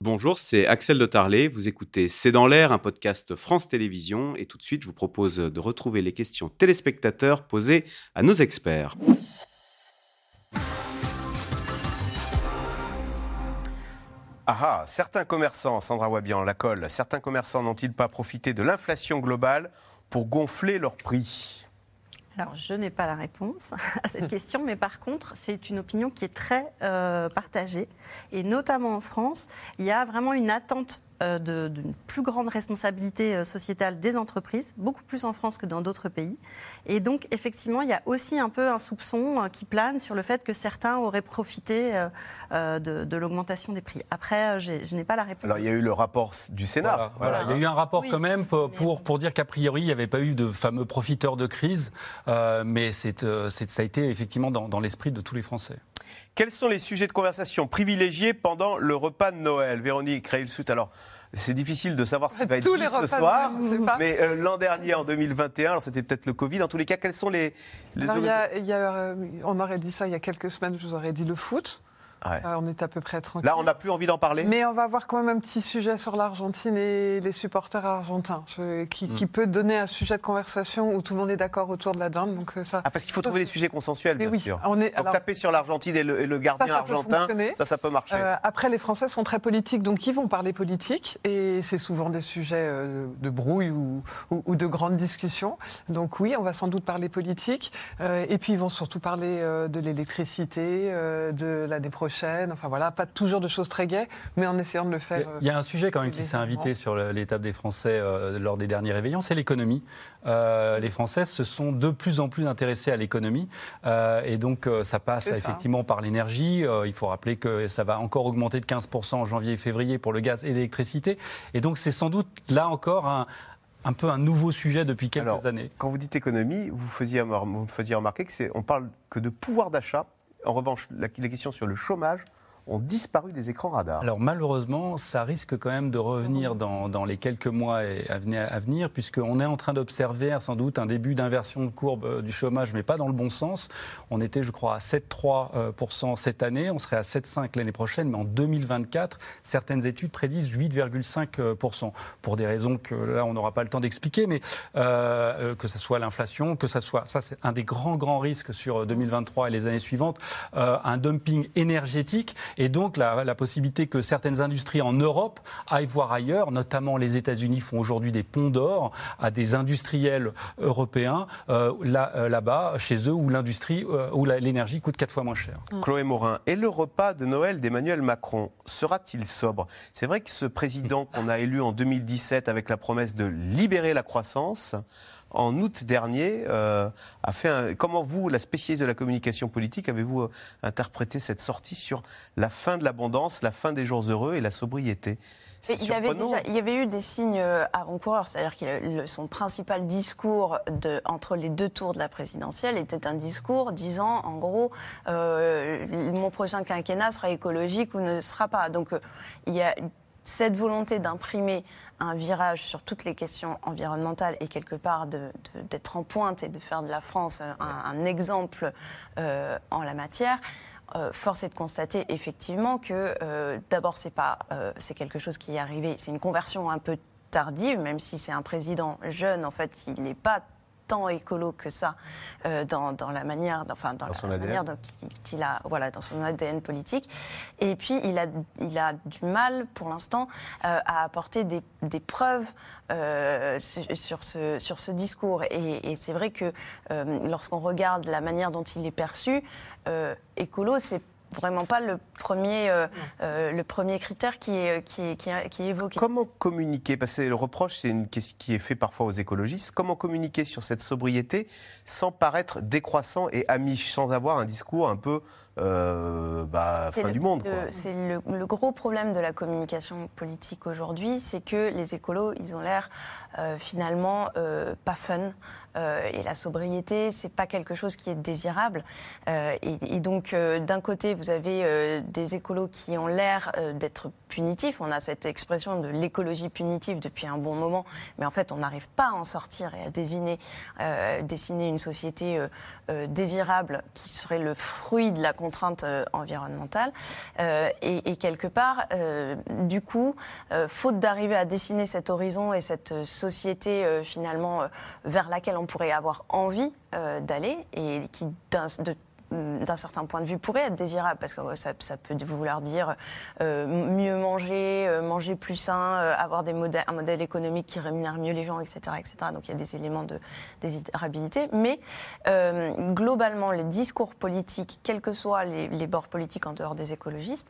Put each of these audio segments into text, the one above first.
Bonjour, c'est Axel de Tarlet. Vous écoutez C'est dans l'air, un podcast France Télévisions. Et tout de suite, je vous propose de retrouver les questions téléspectateurs posées à nos experts. Ah ah, certains commerçants, Sandra Wabian, la colle, certains commerçants n'ont-ils pas profité de l'inflation globale pour gonfler leurs prix? Alors, je n'ai pas la réponse à cette question, mais par contre, c'est une opinion qui est très euh, partagée. Et notamment en France, il y a vraiment une attente d'une plus grande responsabilité euh, sociétale des entreprises, beaucoup plus en France que dans d'autres pays. Et donc, effectivement, il y a aussi un peu un soupçon euh, qui plane sur le fait que certains auraient profité de, l'augmentation des prix. Après, je n'ai pas la réponse. Alors, il y a eu le rapport du Sénat. Voilà, Il y a eu un rapport quand même pour, pour, dire qu'a priori, il n'y avait pas eu de fameux profiteurs de crise, mais c'est, ça a été effectivement dans, dans l'esprit de tous les Français. Quels sont les sujets de conversation privilégiés pendant le repas de Noël? Véronique Reilsout, alors c'est difficile de savoir ce qui va être dit ce soir, mais euh, l'an dernier, en 2021, alors c'était peut-être le Covid, en tous les cas, quels sont les... Euh, on aurait dit ça il y a quelques semaines, je vous aurais dit le foot. Euh, on est à peu près tranquille. Là, on n'a plus envie d'en parler? Mais on va avoir quand même un petit sujet sur l'Argentine et les supporters argentins, qui, hmm. peut donner un sujet de conversation où tout le monde est d'accord autour de la dinde. Donc euh, ça. Ah, parce qu'il faut trouver des sujets consensuels, bien sûr. On est, donc taper sur l'Argentine et, le, gardien argentin, ça, ça peut marcher. Euh, après, les Français sont très politiques, donc ils vont parler politique, et c'est souvent des sujets de brouille ou, de grandes discussions. Donc oui, on va sans doute parler politique, et puis ils vont surtout parler de l'électricité, de l'année prochaine Enfin voilà, pas toujours de choses très gaies, mais en essayant de le faire. Il y a un sujet quand même qui s'est invité sur l'étape des Français euh, lors des derniers réveillons, c'est l'économie. Euh, les Français se sont de plus en plus intéressés à l'économie, euh, et donc ça passe effectivement par l'énergie. il faut rappeler que ça va encore augmenter de 15% en janvier et février pour le gaz et l'électricité, et donc c'est sans doute là encore un, un peu un nouveau sujet depuis quelques années. Quand vous dites économie, vous faisiez, vous faisiez remarquer qu'on parle que de pouvoir d'achat en revanche, la, question sur le chômage, ont disparu des écrans radars. Alors malheureusement, ça risque quand même de revenir dans, les quelques mois à venir, puisqu'on est en train d'observer sans doute un début d'inversion de courbe euh, du chômage, mais pas dans le bon sens. On était, je crois, à 7,3% cette année, on serait à 7,5% l'année prochaine, mais en 2024, certaines études prédisent 8,5%, pour des raisons que là, on n'aura pas le temps d'expliquer, mais euh, que ce soit l'inflation, que ce soit, ça c'est un des grands, grands risques sur 2023 et les années suivantes, euh, un dumping énergétique et donc la, possibilité que certaines industries en Europe aillent voir ailleurs, notamment les États-Unis font aujourd'hui des ponts d'or à des industriels européens euh, euh, là-bas, chez eux, où l'industrie, euh, où l'énergie coûte quatre fois moins cher. Mm. Chloé Morin, et le repas de Noël d'Emmanuel Macron sera-t-il sobre? C'est vrai que ce président qu'on a élu en 2017 avec la promesse de libérer la croissance, en août dernier, euh, a fait un... Comment vous, la spécialiste de la communication politique, avez-vous euh, interprété cette sortie sur la fin de l'abondance, la fin des jours heureux et la sobriété? Il y, avait il y avait eu des signes euh, avant-coureurs, c'est-à-dire que son principal discours de, entre les deux tours de la présidentielle était un discours disant, en gros, mon prochain quinquennat sera écologique ou ne sera pas. Donc il y a cette volonté d'imprimer un virage sur toutes les questions environnementales et quelque part d'être en pointe et de faire de la France un, exemple euh, en la matière. Euh, force est de constater effectivement que euh, d'abord c'est pas c'est quelque chose qui est arrivé, c'est une conversion un peu tardive, même si c'est un président jeune, en fait il n'est pas tant écolo que ça euh, dans, dans, la manière, enfin dans, la manière qu'il a, voilà, dans son ADN politique. Et puis il a, il a du mal, pour l'instant, euh, à apporter des, des preuves euh, sur, ce, sur ce discours. Et, et c'est vrai que lorsqu'on regarde la manière dont il est perçu, écolo, c'est vraiment pas le premier, euh, euh, le premier critère qui est, qui, qui, évoqué. Comment communiquer? Parce que le reproche, c'est une question qui est fait parfois aux écologistes. Comment communiquer sur cette sobriété sans paraître décroissant et amiche, sans avoir un discours un peu euh, bah, fin du monde. C'est le, le, gros problème de la communication politique aujourd'hui, c'est que les écolos, ils ont l'air finalement pas fun. et la sobriété, c'est pas quelque chose qui est désirable. et, et, donc, d'un côté, vous avez euh, des écolos qui ont l'air euh, d'être punitifs. On a cette expression de l'écologie punitive depuis un bon moment, mais en fait, on n'arrive pas à en sortir et à désigner, euh, dessiner une société désirable qui serait le fruit de la contraintes environnementales. Et, et, quelque part, du coup, faute d'arriver à dessiner cet horizon et cette société finalement vers laquelle on pourrait avoir envie d'aller et qui de d'un certain point de vue pourrait être désirable parce que ça, peut vouloir dire euh, mieux manger, euh, manger plus sain, euh, avoir des un modèle économique qui rémunère mieux les gens, etc., etc. Donc il y a des éléments de désirabilité. Mais globalement, les discours politiques, quels que soient les, les bords politiques en dehors des écologistes,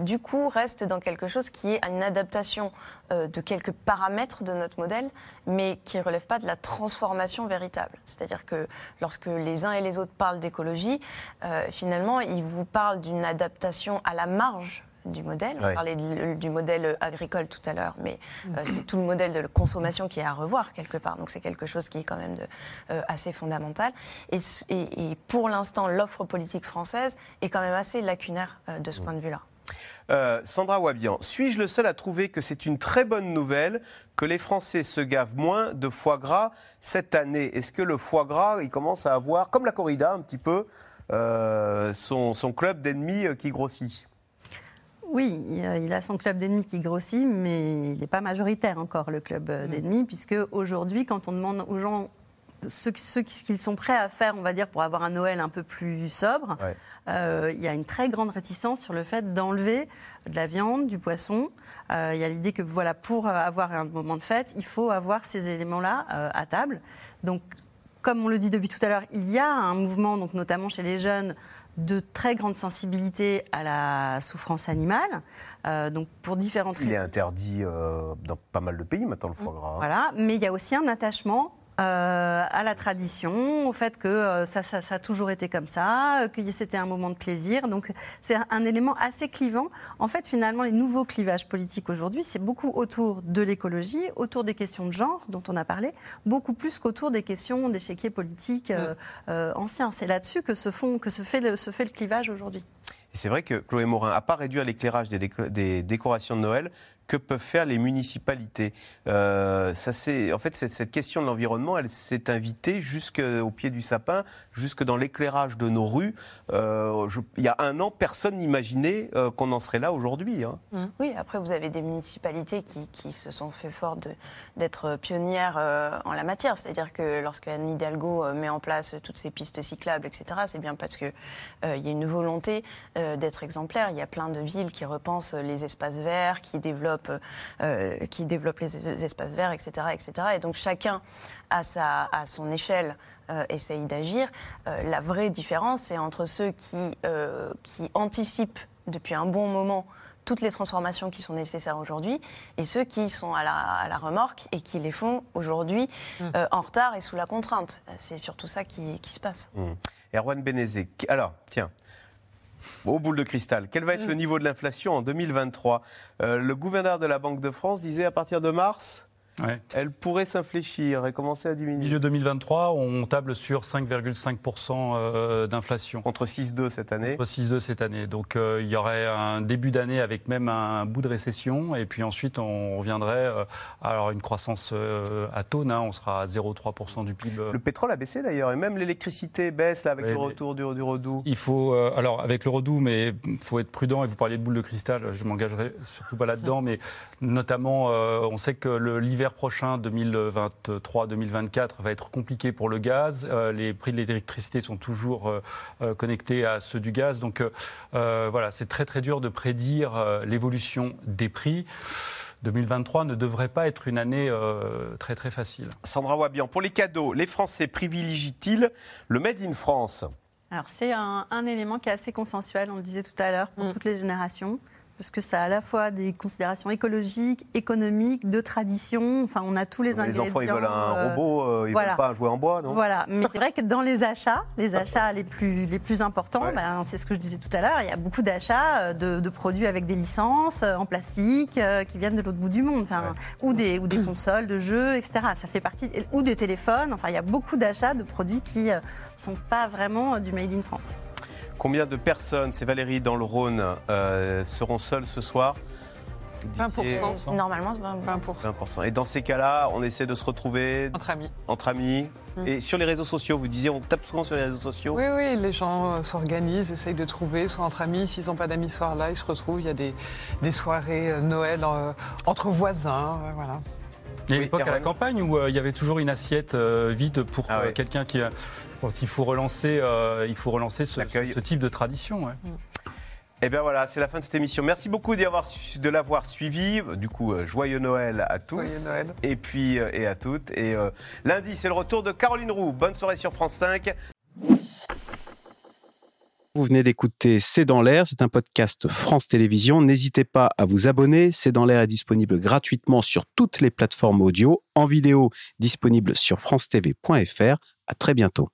du coup restent dans quelque chose qui est une adaptation de quelques paramètres de notre modèle, mais qui ne relève pas de la transformation véritable. C'est-à-dire que lorsque les uns et les autres parlent d'écologie, euh, finalement, il vous parle d'une adaptation à la marge du modèle. On parlait du modèle agricole tout à l'heure, mais euh, c'est tout le modèle de consommation qui est à revoir quelque part. Donc c'est quelque chose qui est quand même de, euh, assez fondamental. Et, et, pour l'instant, l'offre politique française est quand même assez lacunaire de ce point de vue-là. Sandra Wabian, suis-je le seul à trouver que c'est une très bonne nouvelle que les Français se gavent moins de foie gras cette année? Est-ce que le foie gras, il commence à avoir, comme la corrida un petit peu, euh, son, club d'ennemis euh, qui grossit? Oui, il a son club d'ennemis qui grossit, mais il n'est pas majoritaire encore, le club euh, mm. d'ennemis, puisque aujourd'hui, quand on demande aux gens ce, qu'ils sont prêts à faire, on va dire, pour avoir un Noël un peu plus sobre, il y a une très grande réticence sur le fait d'enlever de la viande, du poisson. il y a l'idée que voilà, pour avoir un moment de fête, il faut avoir ces éléments-là à table. Donc comme on le dit depuis tout à l'heure, il y a un mouvement, donc notamment chez les jeunes, de très grande sensibilité à la souffrance animale. Euh, donc pour différentes Il est interdit euh, dans pas mal de pays maintenant le foie gras. Hein. Voilà, mais il y a aussi un attachement euh, à la tradition, au fait que euh, ça, ça, a toujours été comme ça, que c'était un moment de plaisir. Donc c'est un, élément assez clivant. En fait, finalement, les nouveaux clivages politiques aujourd'hui, c'est beaucoup autour de l'écologie, autour des questions de genre dont on a parlé, beaucoup plus qu'autour des questions d'échiquier politique euh, anciens. C'est là-dessus que, se, font, que se, fait le, se fait le clivage aujourd'hui. Et c'est vrai que Chloé Morin, à part réduire l'éclairage des, des, décorations de Noël, que peuvent faire les municipalités euh, ça, En fait, cette, question de l'environnement, elle s'est invitée jusqu'au pied du sapin, jusque dans l'éclairage de nos rues. Euh, il y a un an, personne n'imaginait euh, qu'on en serait là aujourd'hui. Hein. Mmh. Oui, après, vous avez des municipalités qui, se sont fait fort d'être pionnières en la matière. C'est-à-dire que lorsque Anne Hidalgo met en place toutes ces pistes cyclables, etc., c'est bien parce qu'il il y a une volonté d'être exemplaire. Il y a plein de villes qui repensent les espaces verts, qui développent euh, qui développe les, espaces verts, etc., etc. Et donc chacun, à, sa, à son échelle, euh, essaye d'agir. Euh, la vraie différence, c'est entre ceux qui, qui anticipent depuis un bon moment toutes les transformations qui sont nécessaires aujourd'hui et ceux qui sont à la, remorque et qui les font aujourd'hui mmh. en retard et sous la contrainte. C'est surtout ça qui, qui se passe. Mmh. Erwan Benezé, alors, tiens, au boule de cristal, quel va être le mm. niveau de l'inflation en 2023 euh, Le gouverneur de la Banque de France disait à partir de mars, elle pourrait s'infléchir et commencer à diminuer. Milieu 2023, on table sur 5,5% euh, d'inflation. Contre 6,2 cette année Contre 6,2 cette année. Donc euh, il y aurait un début d'année avec même un bout de récession. Et puis ensuite, on reviendrait euh, à une croissance à taux. Hein, on sera à 0,3% du PIB. Le pétrole a baissé d'ailleurs. Et même l'électricité baisse là, avec le retour du, du, redout. Il faut. alors, avec le redout, mais il faut être prudent. Et vous parliez de boule de cristal. Je m'engagerai surtout pas là-dedans. mais notamment, on sait que l'hiver prochain, 2023-2024, va être compliqué pour le gaz. Euh, les prix de l'électricité sont toujours euh, euh, connectés à ceux du gaz. Donc voilà, c'est très très dur de prédire l'évolution des prix. 2023 ne devrait pas être une année très très facile. Sandra Wabian, pour les cadeaux, les Français privilégient-ils le Made in France? Alors c'est un, élément qui est assez consensuel, on le disait tout à l'heure, pour mm. toutes les générations parce que ça a à la fois des considérations écologiques, économiques, de tradition. Enfin, on a tous les ingrédients. Les enfants, ils veulent un euh, robot, euh, ils ne veulent pas un jouet en bois, non? Voilà, mais c'est vrai que dans les achats, les achats les plus, les plus importants, ben, c'est ce que je disais tout à l'heure, il y a beaucoup d'achats euh, de, produits avec des licences en plastique qui viennent de l'autre bout du monde, enfin, ou, des, ou des consoles de jeux, etc. Ça fait partie, ou des téléphones, enfin, il y a beaucoup d'achats de produits qui ne sont pas vraiment du Made in France. Combien de personnes, c'est Valérie dans le Rhône, euh, seront seules ce soir? 20%. Normalement, c'est 20%. 20%. Et dans ces cas-là, on essaie de se retrouver entre amis. Entre amis. Mm. Et sur les réseaux sociaux, vous disiez, on tape souvent sur les réseaux sociaux Oui, oui, les gens euh, s'organisent, essayent de trouver, soit entre amis, s'ils n'ont pas d'amis ce soir-là, ils se retrouvent, il y a des, des soirées euh, Noël euh, entre voisins, voilà. Il y a une époque à la campagne où il y avait toujours une assiette vide pour ah quelqu'un qui... il faut relancer, il faut relancer ce, ce, type de tradition. Ouais. Mm. Et eh bien voilà, c'est la fin de cette émission. Merci beaucoup de l'avoir suivi. Du coup, euh, joyeux Noël à tous. Joyeux Noël. Et puis, euh, et à toutes. Et euh, lundi, c'est le retour de Caroline Roux. Bonne soirée sur France 5. Vous venez d'écouter C'est dans l'air, c'est un podcast France Télévisions. N'hésitez pas à vous abonner. C'est dans l'air est disponible gratuitement sur toutes les plateformes audio, en vidéo disponible sur francetv.fr. À très bientôt.